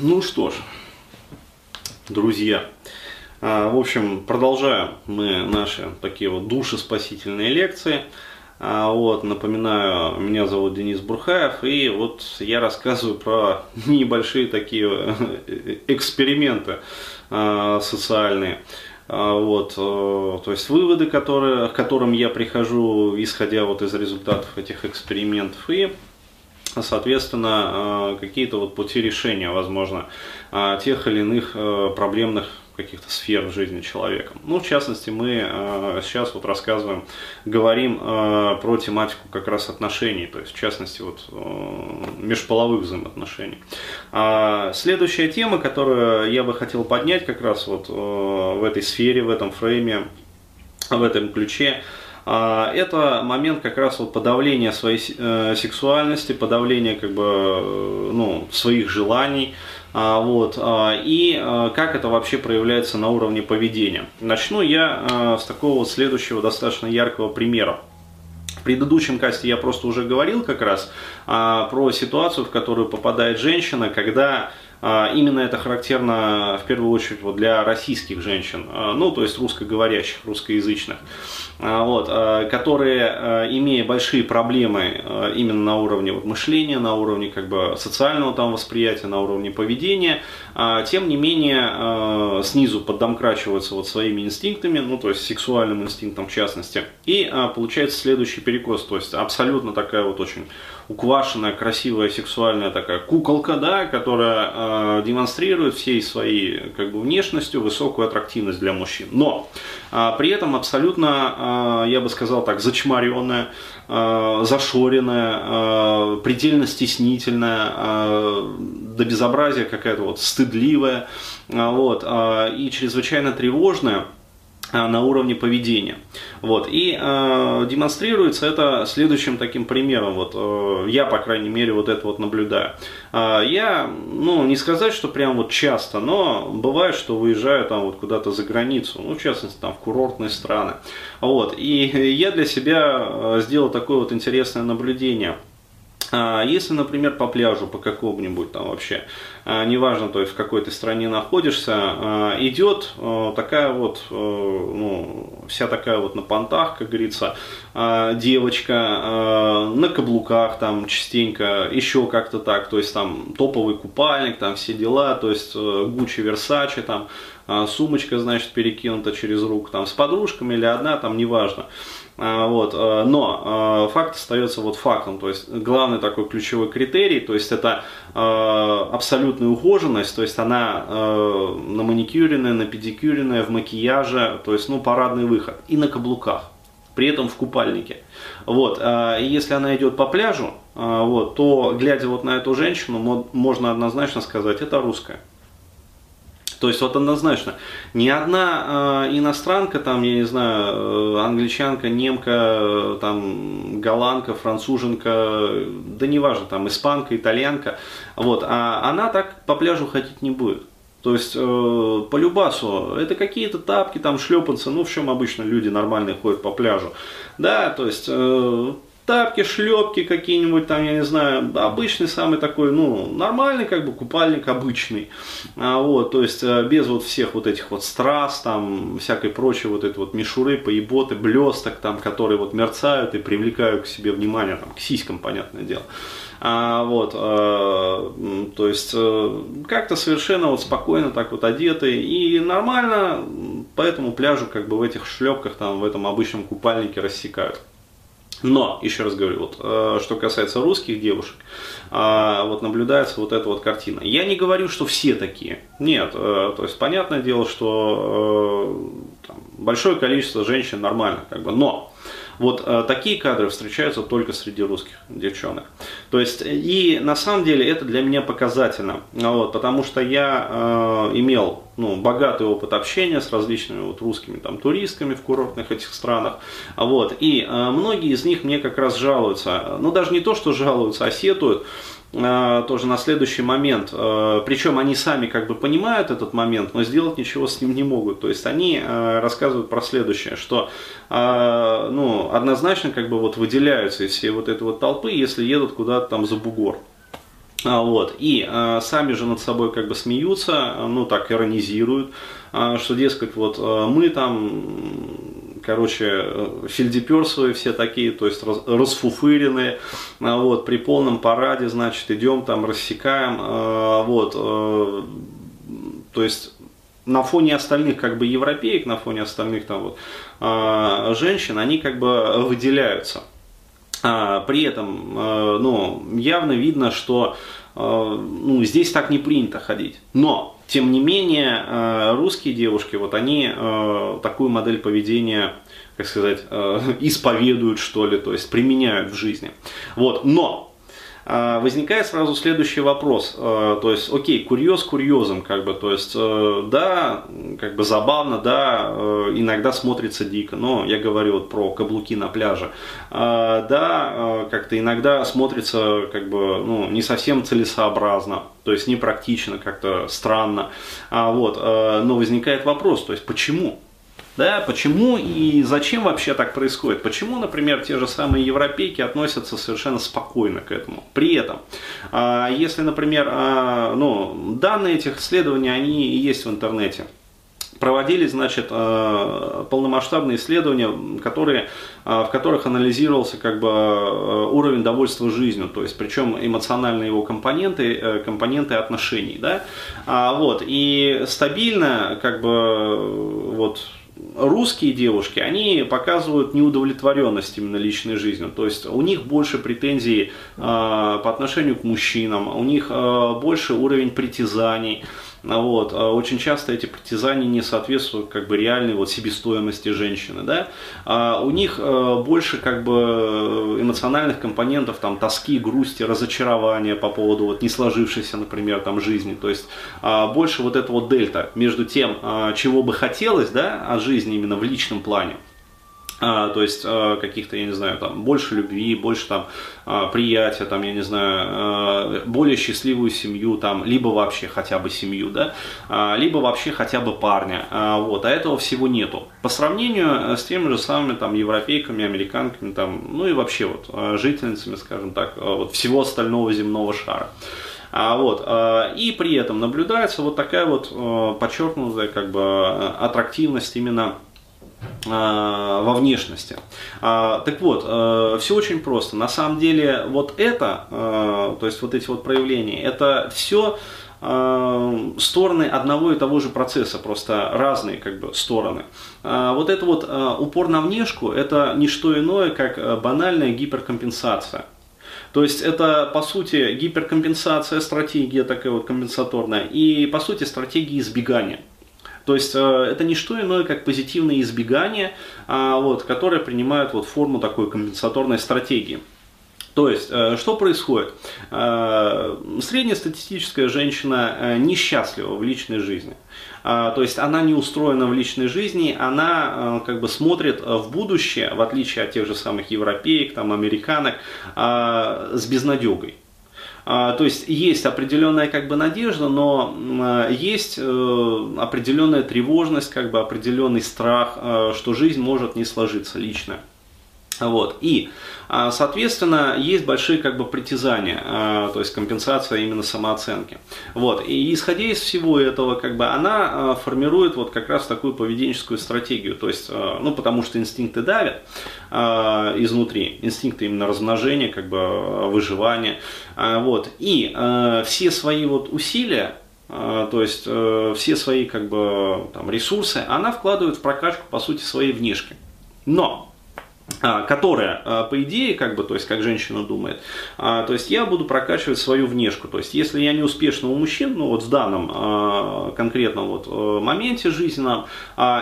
Ну что ж, друзья, а, в общем, продолжаем мы наши такие вот душеспасительные лекции. А, вот, напоминаю, меня зовут Денис Бурхаев, и вот я рассказываю про небольшие такие э, эксперименты а, социальные. Вот, э, то есть выводы, которые, к которым я прихожу, исходя вот из результатов этих экспериментов, и соответственно, э, какие-то вот пути решения, возможно, э, тех или иных э, проблемных каких-то сфер в жизни человека. Ну, в частности, мы сейчас вот рассказываем, говорим про тематику как раз отношений, то есть, в частности, вот межполовых взаимоотношений. А следующая тема, которую я бы хотел поднять как раз вот в этой сфере, в этом фрейме, в этом ключе, а, это момент как раз вот подавления своей э, сексуальности, подавления как бы, э, ну, своих желаний, а, вот, а, и как это вообще проявляется на уровне поведения. Начну я с такого вот следующего достаточно яркого примера. В предыдущем касте я просто уже говорил как раз про ситуацию, в которую попадает женщина, когда а, именно это характерно в первую очередь вот для российских женщин, а, ну то есть русскоговорящих, русскоязычных, а, вот, которые, имея большие проблемы именно на уровне вот, мышления, на уровне как бы социального там восприятия, на уровне поведения, тем не менее снизу поддомкрачиваются вот своими инстинктами, ну то есть сексуальным инстинктом в частности, и получается следующий перекос, то есть абсолютно такая вот очень уквашенная, красивая, сексуальная такая куколка, да, которая э, демонстрирует всей своей как бы, внешностью высокую аттрактивность для мужчин. Но э, при этом абсолютно, э, я бы сказал так, зачмаренная, э, зашоренная, э, предельно стеснительная, э, до безобразия какая-то вот стыдливая, э, вот, э, и чрезвычайно тревожная на уровне поведения. Вот. И э, демонстрируется это следующим таким примером. Вот, э, я, по крайней мере, вот это вот наблюдаю. Э, я, ну, не сказать, что прям вот часто, но бывает, что выезжаю там вот куда-то за границу, ну, в частности, там в курортные страны. Вот. И я для себя э, сделал такое вот интересное наблюдение – а, если, например, по пляжу, по какому-нибудь там вообще, а, неважно, то есть в какой ты стране находишься, а, идет такая вот, ну, вся такая вот на понтах, как говорится, девочка на каблуках там частенько, еще как-то так, то есть там топовый купальник, там все дела, то есть Гуччи, Версачи, там сумочка, значит, перекинута через руку, там с подружками или одна, там неважно. А, вот, э, но факт остается вот фактом, то есть главный такой ключевой критерий, то есть это абсолютная ухоженность, то есть она на маникюренная, на педикюренная, в макияже, то есть ну парадный выход и на каблуках, при этом в купальнике. Вот, и если она идет по пляжу, вот, то глядя вот на эту женщину, можно однозначно сказать, это русская. То есть вот однозначно, ни одна э, иностранка, там, я не знаю, э, англичанка, немка, э, там, голландка, француженка, да неважно, там, испанка, итальянка, вот, а она так по пляжу ходить не будет. То есть э, по любасу это какие-то тапки, там шлепанцы, ну в чем обычно люди нормальные ходят по пляжу. Да, то есть э, тапки, шлепки какие-нибудь там, я не знаю, обычный самый такой, ну, нормальный как бы купальник обычный, а, вот, то есть э, без вот всех вот этих вот страз, там, всякой прочей вот этой вот мишуры, поеботы, блесток, там, которые вот мерцают и привлекают к себе внимание, там, к сиськам, понятное дело. А, вот, а, то есть э, как-то совершенно вот спокойно так вот одеты и нормально по этому пляжу как бы в этих шлепках там в этом обычном купальнике рассекают. Но, еще раз говорю, вот, э, что касается русских девушек, э, вот наблюдается вот эта вот картина. Я не говорю, что все такие. Нет, э, то есть понятное дело, что э, там, большое количество женщин нормально, как бы, но вот э, такие кадры встречаются только среди русских девчонок. То есть, и на самом деле это для меня показательно, вот, потому что я э, имел ну, богатый опыт общения с различными вот русскими там туристками в курортных этих странах, вот, и э, многие из них мне как раз жалуются, ну даже не то, что жалуются, а сетуют, тоже на следующий момент. Э, Причем они сами как бы понимают этот момент, но сделать ничего с ним не могут. То есть они э, рассказывают про следующее, что ну, однозначно как бы вот выделяются из всей вот этой вот толпы, если едут куда-то там за бугор. А, вот. И сами же над собой как бы смеются, ну так иронизируют, что, дескать, вот мы там, короче, фельдеперсовые все такие, то есть раз, расфуфыренные, а, вот, при полном параде, значит, идем там, рассекаем, а, вот, а, то есть на фоне остальных как бы европеек, на фоне остальных там вот женщин, они как бы выделяются. А, при этом, ну, явно видно, что ну, здесь так не принято ходить. Но, тем не менее, а, русские девушки, вот они а, такую модель поведения, как сказать, а, исповедуют, что ли, то есть применяют в жизни. Вот, но возникает сразу следующий вопрос. А, то есть, окей, курьез курьезом, как бы, то есть, э, да, как бы забавно, да, э, иногда смотрится дико, но я говорю вот про каблуки на пляже. А, да, э, как-то иногда смотрится, как бы, ну, не совсем целесообразно, то есть непрактично, как-то странно. Вот, но возникает вопрос, то есть, почему? Да, почему и зачем вообще так происходит? Почему, например, те же самые европейки относятся совершенно спокойно к этому? При этом, а, если, например, а, ну, данные этих исследований, они есть в интернете, проводились, значит, а, полномасштабные исследования, которые, в которых анализировался как бы уровень довольства жизнью, то есть причем эмоциональные его компоненты, э, компоненты отношений, да, вот, и стабильно как бы вот русские девушки, они показывают неудовлетворенность именно личной жизнью. То есть у них больше претензий э, по отношению к мужчинам, у них э, больше уровень притязаний. Вот. А очень часто эти притязания не соответствуют как бы реальной вот себестоимости женщины. Да? А у них э, больше как бы эмоциональных компонентов, там, тоски, грусти, разочарования по поводу вот, не сложившейся, например, там, жизни. То есть а, больше вот этого вот дельта между тем, а, чего бы хотелось да, от жизни именно в личном плане, а, то есть а, каких-то, я не знаю, там больше любви, больше там а, приятия, там, я не знаю, а, более счастливую семью, там, либо вообще хотя бы семью, да, а, либо вообще хотя бы парня, а, вот, а этого всего нету. По сравнению с теми же самыми там европейками, американками, там, ну и вообще вот а, жительницами, скажем так, а, вот всего остального земного шара. А, вот, а, и при этом наблюдается вот такая вот подчеркнутая как бы аттрактивность именно во внешности. А, так вот, а, все очень просто. На самом деле, вот это, то есть вот эти вот проявления, это все стороны одного и того же процесса, просто разные как бы стороны. Вот это вот упор на внешку, это не что иное, как банальная гиперкомпенсация. То есть это, по сути, гиперкомпенсация, стратегия такая вот компенсаторная, и, по сути, стратегия избегания. То есть э, это не что иное, как позитивное избегание, а, вот, которое принимает вот форму такой компенсаторной стратегии. То есть, э, что происходит? Э, среднестатистическая женщина несчастлива в личной жизни. То есть, она не устроена в личной жизни, она как бы смотрит в будущее, в отличие от тех же самых европеек, там, американок, с безнадегой. А, то есть есть определенная как бы надежда, но а, есть э, определенная тревожность, как бы определенный страх, э, что жизнь может не сложиться лично. Вот. И, а, соответственно, есть большие как бы притязания, а, то есть компенсация именно самооценки. Вот. И исходя из всего этого, как бы она а, формирует вот как раз такую поведенческую стратегию. То есть, ну, потому что инстинкты давят изнутри, инстинкты именно размножения, как бы выживания. Вот. И все свои вот усилия то есть все свои как бы там, ресурсы она вкладывает в прокачку по сути своей внешки. Но которая, а, по идее, как бы, то есть, как женщина думает, а, то есть, я буду прокачивать свою внешку, то есть, если я не успешный у мужчин, ну, вот в данном конкретном вот э, моменте жизненном,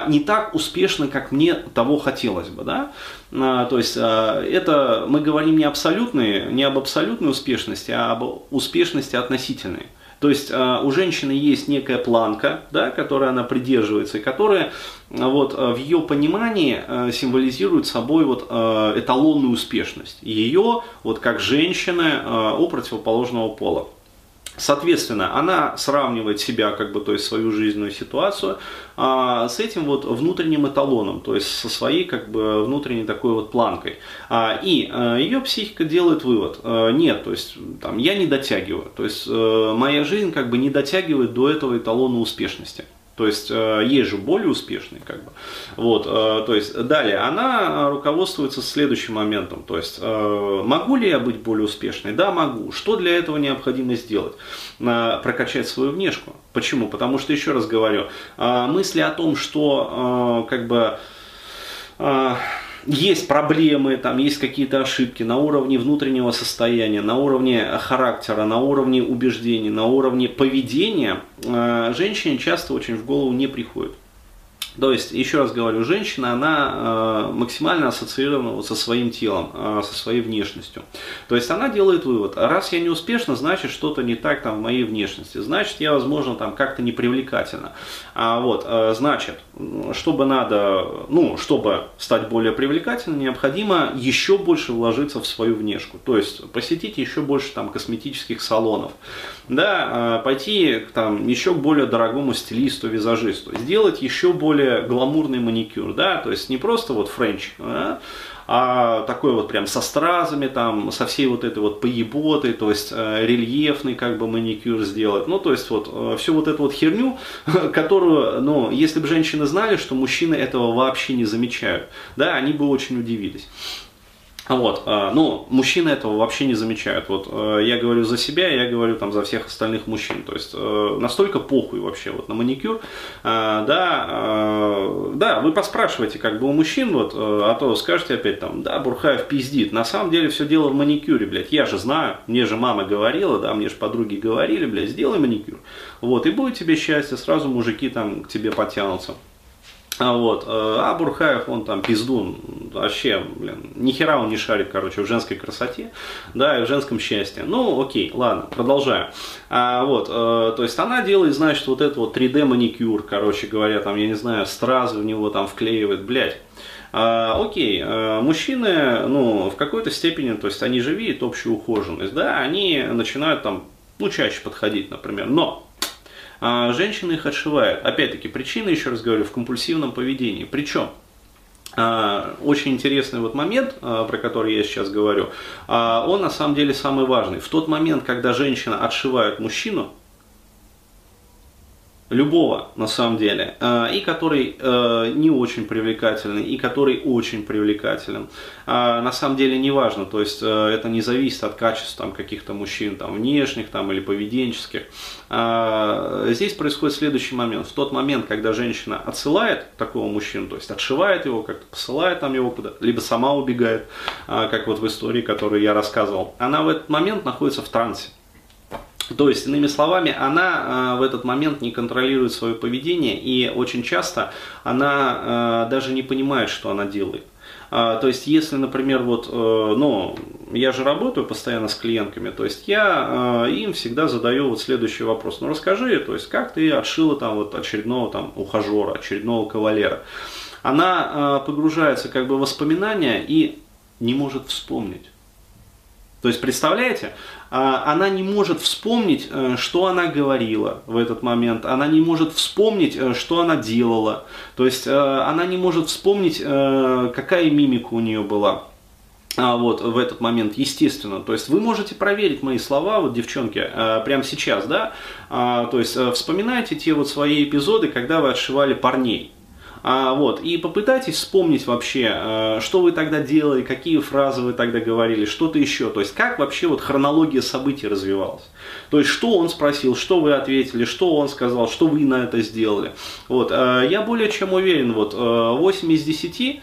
не так успешно, как мне того хотелось бы, да, то есть, это мы говорим не абсолютные, не об абсолютной успешности, а об успешности относительной. То есть а, у женщины есть некая планка, да, которой она придерживается, и которая а, вот, а, в ее понимании символизирует собой вот, эталонную успешность. Ее вот, как женщины у противоположного пола. Соответственно, она сравнивает себя, как бы, то есть свою жизненную ситуацию а, с этим вот внутренним эталоном, то есть со своей как бы внутренней такой вот планкой. А, и а, ее психика делает вывод, а, нет, то есть там я не дотягиваю, то есть а, моя жизнь как бы не дотягивает до этого эталона успешности. То есть э, есть же более успешные, как бы. Вот, э, то есть далее она руководствуется следующим моментом. То есть э, могу ли я быть более успешной? Да, могу. Что для этого необходимо сделать? Прокачать свою внешку. Почему? Потому что еще раз говорю, мысли о том, что как бы есть проблемы, там есть какие-то ошибки на уровне внутреннего состояния, на уровне характера, на уровне убеждений, на уровне поведения, э, женщине часто очень в голову не приходит. То есть, еще раз говорю, женщина, она э, максимально ассоциирована вот со своим телом, э, со своей внешностью. То есть, она делает вывод, раз я не успешна, значит, что-то не так там в моей внешности, значит, я, возможно, там как-то непривлекательна. А вот, э, значит, чтобы надо, ну, чтобы стать более привлекательной, необходимо еще больше вложиться в свою внешку. То есть, посетить еще больше там косметических салонов, да, э, пойти там еще к более дорогому стилисту, визажисту, сделать еще более более гламурный маникюр, да, то есть не просто вот френч, да, а такой вот прям со стразами, там, со всей вот этой вот поеботой, то есть э, рельефный как бы маникюр сделать, ну, то есть вот э, всю вот эту вот херню, которую, ну, если бы женщины знали, что мужчины этого вообще не замечают, да, они бы очень удивились. Вот, э, ну, мужчины этого вообще не замечают. Вот э, я говорю за себя, я говорю там за всех остальных мужчин. То есть э, настолько похуй вообще вот на маникюр. Да, да, вы поспрашиваете как бы у мужчин, вот, а то скажете опять там, да, Бурхаев пиздит. На самом деле все дело в маникюре, блядь. Я же знаю, мне же мама говорила, да, мне же подруги говорили, блядь, сделай маникюр. Вот, и будет тебе счастье, сразу мужики там к тебе потянутся. А вот, э, а Бурхаев, он там пиздун, вообще, блин, ни хера он не шарит, короче, в женской красоте, да, и в женском счастье. Ну, окей, ладно, продолжаем. А, вот, э, то есть она делает, значит, вот этот вот 3D маникюр, короче говоря, там, я не знаю, стразы в него там вклеивает, блядь. А, окей, э, мужчины, ну, в какой-то степени, то есть они же видят общую ухоженность, да, они начинают там, ну, чаще подходить, например, но а женщины их отшивают. Опять-таки, причина, еще раз говорю, в компульсивном поведении. Причем, а, очень интересный вот момент, а, про который я сейчас говорю, а, он на самом деле самый важный. В тот момент, когда женщина отшивает мужчину, любого на самом деле, э, и который э, не очень привлекательный, и который очень привлекателен. А, на самом деле не важно, то есть э, это не зависит от качества там, каких-то мужчин, там, внешних там, или поведенческих. А, здесь происходит следующий момент. В тот момент, когда женщина отсылает такого мужчину, то есть отшивает его, как-то посылает там его куда либо сама убегает, а, как вот в истории, которую я рассказывал, она в этот момент находится в трансе. То есть, иными словами, она э, в этот момент не контролирует свое поведение, и очень часто она э, даже не понимает, что она делает. А, то есть, если, например, вот, э, ну, я же работаю постоянно с клиентками, то есть я им всегда задаю вот следующий вопрос. Ну, расскажи, то есть, как ты отшила там вот очередного там ухажера, очередного кавалера. Она погружается как бы в воспоминания и не может вспомнить. То есть, представляете, а, она не может вспомнить, э, что она говорила в этот момент, она не может вспомнить, э, что она делала, то есть э, она не может вспомнить, какая мимика у нее была. А вот в этот момент, естественно. То есть вы можете проверить мои слова, вот девчонки, прямо сейчас, да. А, то есть вспоминайте те вот свои эпизоды, когда вы отшивали парней. А, вот, и попытайтесь вспомнить вообще, э, что вы тогда делали, какие фразы вы тогда говорили, что-то еще. То есть, как вообще вот хронология событий развивалась. То есть, что он спросил, что вы ответили, что он сказал, что вы на это сделали. Вот, э, я более чем уверен, вот, 8 э, из 10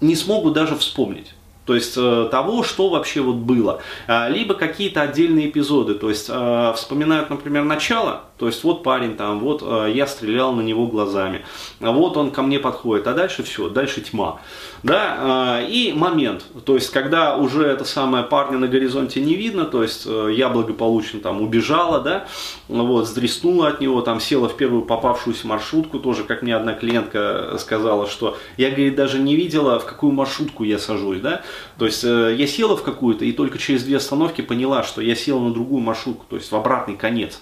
не смогут даже вспомнить. То есть э, того, что вообще вот было. А, либо какие-то отдельные эпизоды. То есть э, вспоминают, например, начало, То есть вот парень там, вот э, я стрелял на него глазами, вот он ко мне подходит, а дальше все, дальше тьма. Да, э, и момент, то есть когда уже это самое парня на горизонте не видно, то есть э, я благополучно там убежала, да, вот, сдреснула от него, там села в первую попавшуюся маршрутку, тоже как мне одна клиентка сказала, что я, говорит, даже не видела, в какую маршрутку я сажусь, да, то есть я села в какую-то и только через две остановки поняла, что я села на другую маршрутку, то есть в обратный конец.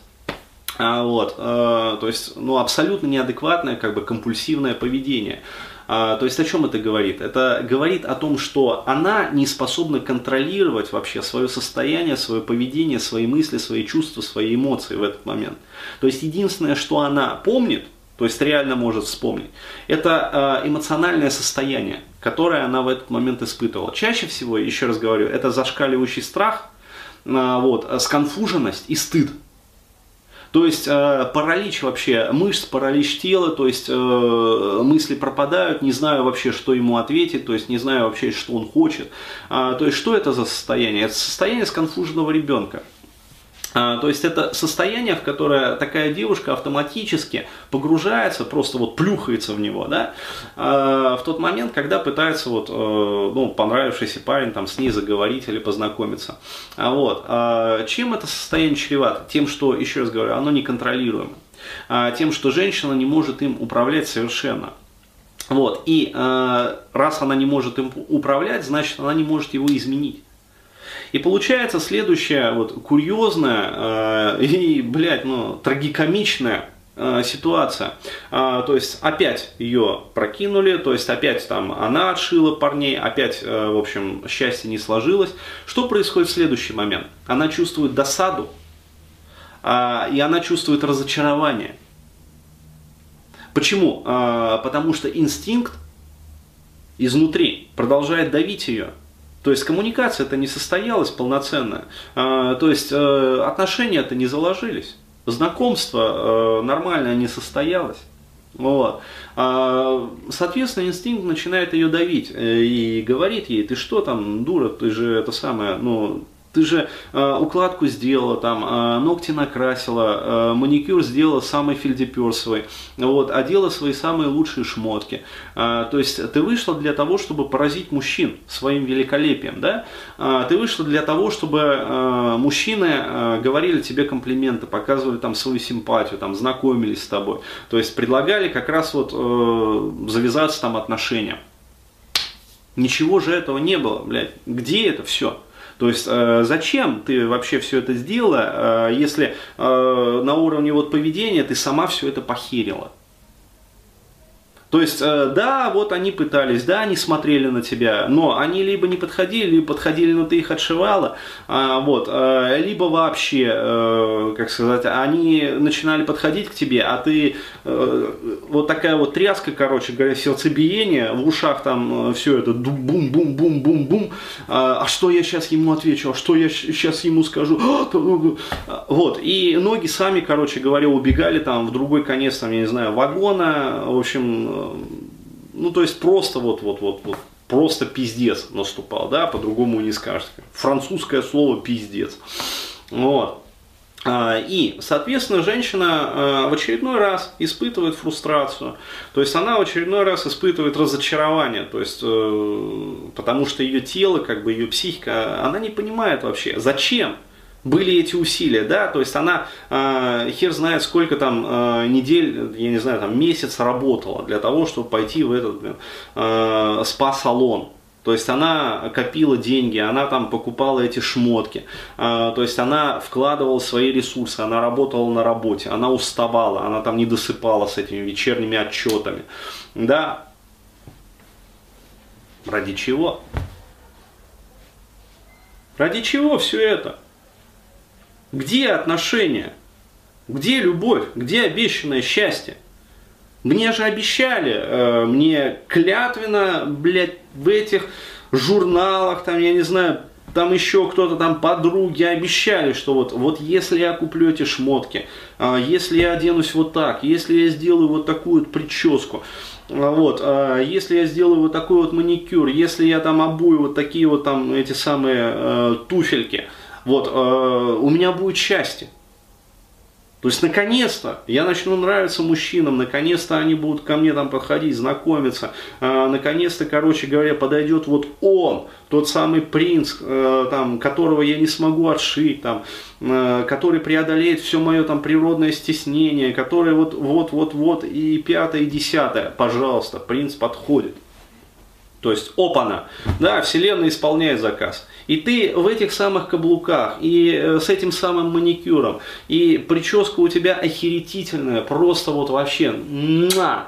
А, вот, э, то есть, ну, абсолютно неадекватное, как бы, компульсивное поведение. А, то есть, о чем это говорит? Это говорит о том, что она не способна контролировать вообще свое состояние, свое поведение, свои мысли, свои чувства, свои эмоции в этот момент. То есть, единственное, что она помнит, то есть реально может вспомнить, это э, эмоциональное состояние, которое она в этот момент испытывала. Чаще всего, еще раз говорю, это зашкаливающий страх, э, вот, сконфуженность и стыд. То есть э, паралич вообще мышц, паралич тела, то есть э, мысли пропадают, не знаю вообще, что ему ответить, то есть не знаю вообще, что он хочет. А, то есть что это за состояние? Это состояние сконфуженного ребенка. А, то есть это состояние, в которое такая девушка автоматически погружается, просто вот плюхается в него, да, а, в тот момент, когда пытается вот, э, ну, понравившийся парень там с ней заговорить или познакомиться. А вот. Чем это состояние чревато? Тем, что, еще раз говорю, оно неконтролируемо. Тем, что женщина не может им управлять совершенно. Вот. И раз она не может им управлять, значит, она не может его изменить. И получается следующая вот курьезная э, и, блядь, ну, трагикомичная э, ситуация. А, то есть опять ее прокинули, то есть опять там она отшила парней, опять, э, в общем, счастье не сложилось. Что происходит в следующий момент? Она чувствует досаду, а, и она чувствует разочарование. Почему? А, потому что инстинкт изнутри продолжает давить ее. То есть коммуникация это не состоялась полноценно. А, то есть э, отношения это не заложились. Знакомство э, нормальное не состоялось. Вот. А, соответственно, инстинкт начинает ее давить э, и говорит ей, ты что там, дура, ты же это самое, ну, ты же э, укладку сделала, там, э, ногти накрасила, э, маникюр сделала самый фельдеперсовый, вот, одела свои самые лучшие шмотки. Э, то есть ты вышла для того, чтобы поразить мужчин своим великолепием, да? Э, ты вышла для того, чтобы э, мужчины э, говорили тебе комплименты, показывали там свою симпатию, там, знакомились с тобой. То есть предлагали как раз вот э, завязаться там отношения. Ничего же этого не было, блядь. Где это все? То есть э, зачем ты вообще все это сделала, э, если э, на уровне вот поведения ты сама все это похерила? То есть, э, да, вот они пытались, да, они смотрели на тебя, но они либо не подходили, либо подходили, но ты их отшивала, а, вот, э, либо вообще, э, как сказать, они начинали подходить к тебе, а ты вот такая вот тряска, короче говоря, сердцебиение, в ушах там все это бум-бум-бум-бум-бум, а что я сейчас ему отвечу, а что я сейчас ему скажу, вот, и ноги сами, короче говоря, убегали там в другой конец, там, я не знаю, вагона, в общем, ну, то есть просто вот, вот, вот, вот, просто пиздец наступал, да, по-другому не скажешь. Французское слово пиздец. Вот. А, и, соответственно, женщина а, в очередной раз испытывает фрустрацию, то есть она в очередной раз испытывает разочарование, то есть, э, потому что ее тело, как бы ее психика, она не понимает вообще, зачем были эти усилия, да, то есть она э, хер знает сколько там э, недель, я не знаю, там месяц работала для того, чтобы пойти в этот э, спа-салон. То есть она копила деньги, она там покупала эти шмотки, э, то есть она вкладывала свои ресурсы, она работала на работе, она уставала, она там не досыпала с этими вечерними отчетами, да. Ради чего? Ради чего все это? Где отношения? Где любовь? Где обещанное счастье? Мне же обещали, э, мне клятвенно, блядь, в этих журналах, там, я не знаю, там еще кто-то там подруги обещали, что вот, вот если я куплю эти шмотки, э, если я оденусь вот так, если я сделаю вот такую вот прическу, э, вот, э, если я сделаю вот такой вот маникюр, если я там обую вот такие вот там эти самые э, туфельки – вот, э, у меня будет счастье. То есть, наконец-то я начну нравиться мужчинам, наконец-то они будут ко мне там подходить, знакомиться, а, наконец-то, короче говоря, подойдет вот он, тот самый принц, а, там, которого я не смогу отшить, там, а, который преодолеет все мое там природное стеснение, который вот, вот, вот, вот, и пятое, и десятое, пожалуйста, принц подходит. То есть, опана, да, вселенная исполняет заказ. И ты в этих самых каблуках, и э, с этим самым маникюром, и прическа у тебя охерительная, просто вот вообще, на,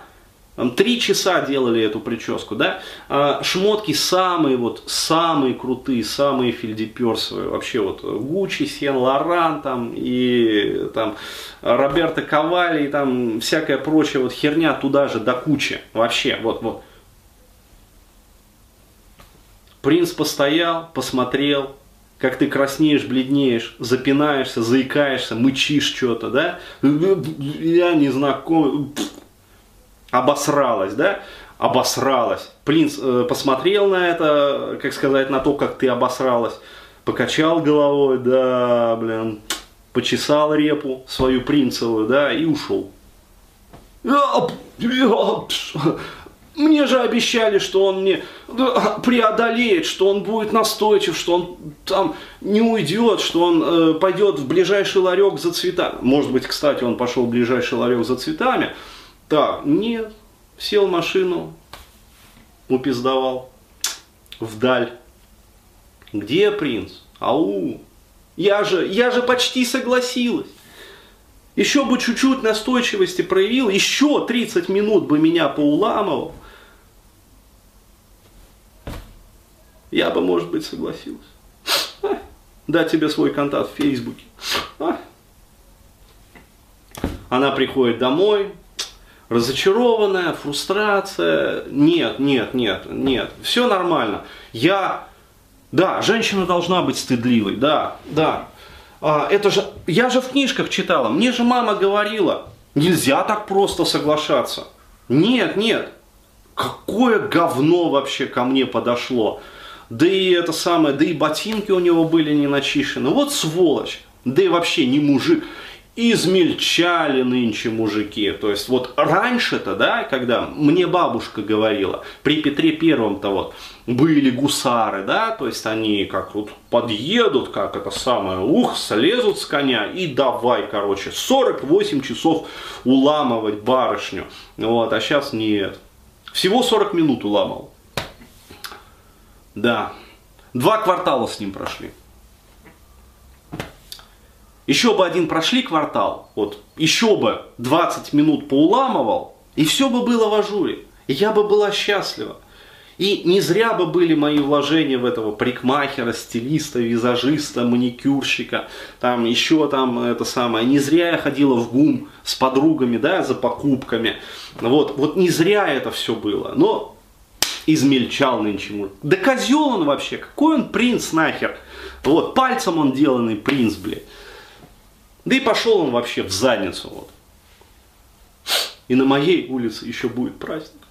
Три часа делали эту прическу, да? А шмотки самые вот, самые крутые, самые фильдеперсовые. Вообще вот Гуччи, Сен Лоран там и там Роберто Ковали и там всякая прочая вот херня туда же до кучи. Вообще, вот, вот. Принц постоял, посмотрел, как ты краснеешь, бледнеешь, запинаешься, заикаешься, мычишь что-то, да? Я не знаком, обосралась, да? Обосралась. Принц э, посмотрел на это, как сказать, на то, как ты обосралась, покачал головой, да, блин, почесал репу свою принцевую, да, и ушел. Мне же обещали, что он мне преодолеет, что он будет настойчив, что он там не уйдет, что он э, пойдет в ближайший ларек за цветами. Может быть, кстати, он пошел в ближайший ларек за цветами. Так, нет, сел в машину, упиздовал вдаль. Где принц? Ау, я же, я же почти согласилась. Еще бы чуть-чуть настойчивости проявил, еще 30 минут бы меня поуламывал. Я бы, может быть, согласилась. Дать тебе свой контакт в Фейсбуке. Она приходит домой, разочарованная, фрустрация. Нет, нет, нет, нет, все нормально. Я, да, женщина должна быть стыдливой, да, да. А, это же, я же в книжках читала, мне же мама говорила, нельзя так просто соглашаться. Нет, нет, какое говно вообще ко мне подошло да и это самое, да и ботинки у него были не начищены. Вот сволочь, да и вообще не мужик. Измельчали нынче мужики. То есть вот раньше-то, да, когда мне бабушка говорила, при Петре Первом-то вот были гусары, да, то есть они как вот подъедут, как это самое, ух, слезут с коня и давай, короче, 48 часов уламывать барышню. Вот, а сейчас нет. Всего 40 минут уламал. Да. Два квартала с ним прошли. Еще бы один прошли квартал, вот, еще бы 20 минут поуламывал, и все бы было в ажуре. И я бы была счастлива. И не зря бы были мои вложения в этого парикмахера, стилиста, визажиста, маникюрщика, там еще там это самое. Не зря я ходила в ГУМ с подругами, да, за покупками. Вот, вот не зря это все было. Но измельчал нынче мужик. Да козел он вообще, какой он принц нахер. Вот, пальцем он деланный принц, блядь. Да и пошел он вообще в задницу, вот. И на моей улице еще будет праздник.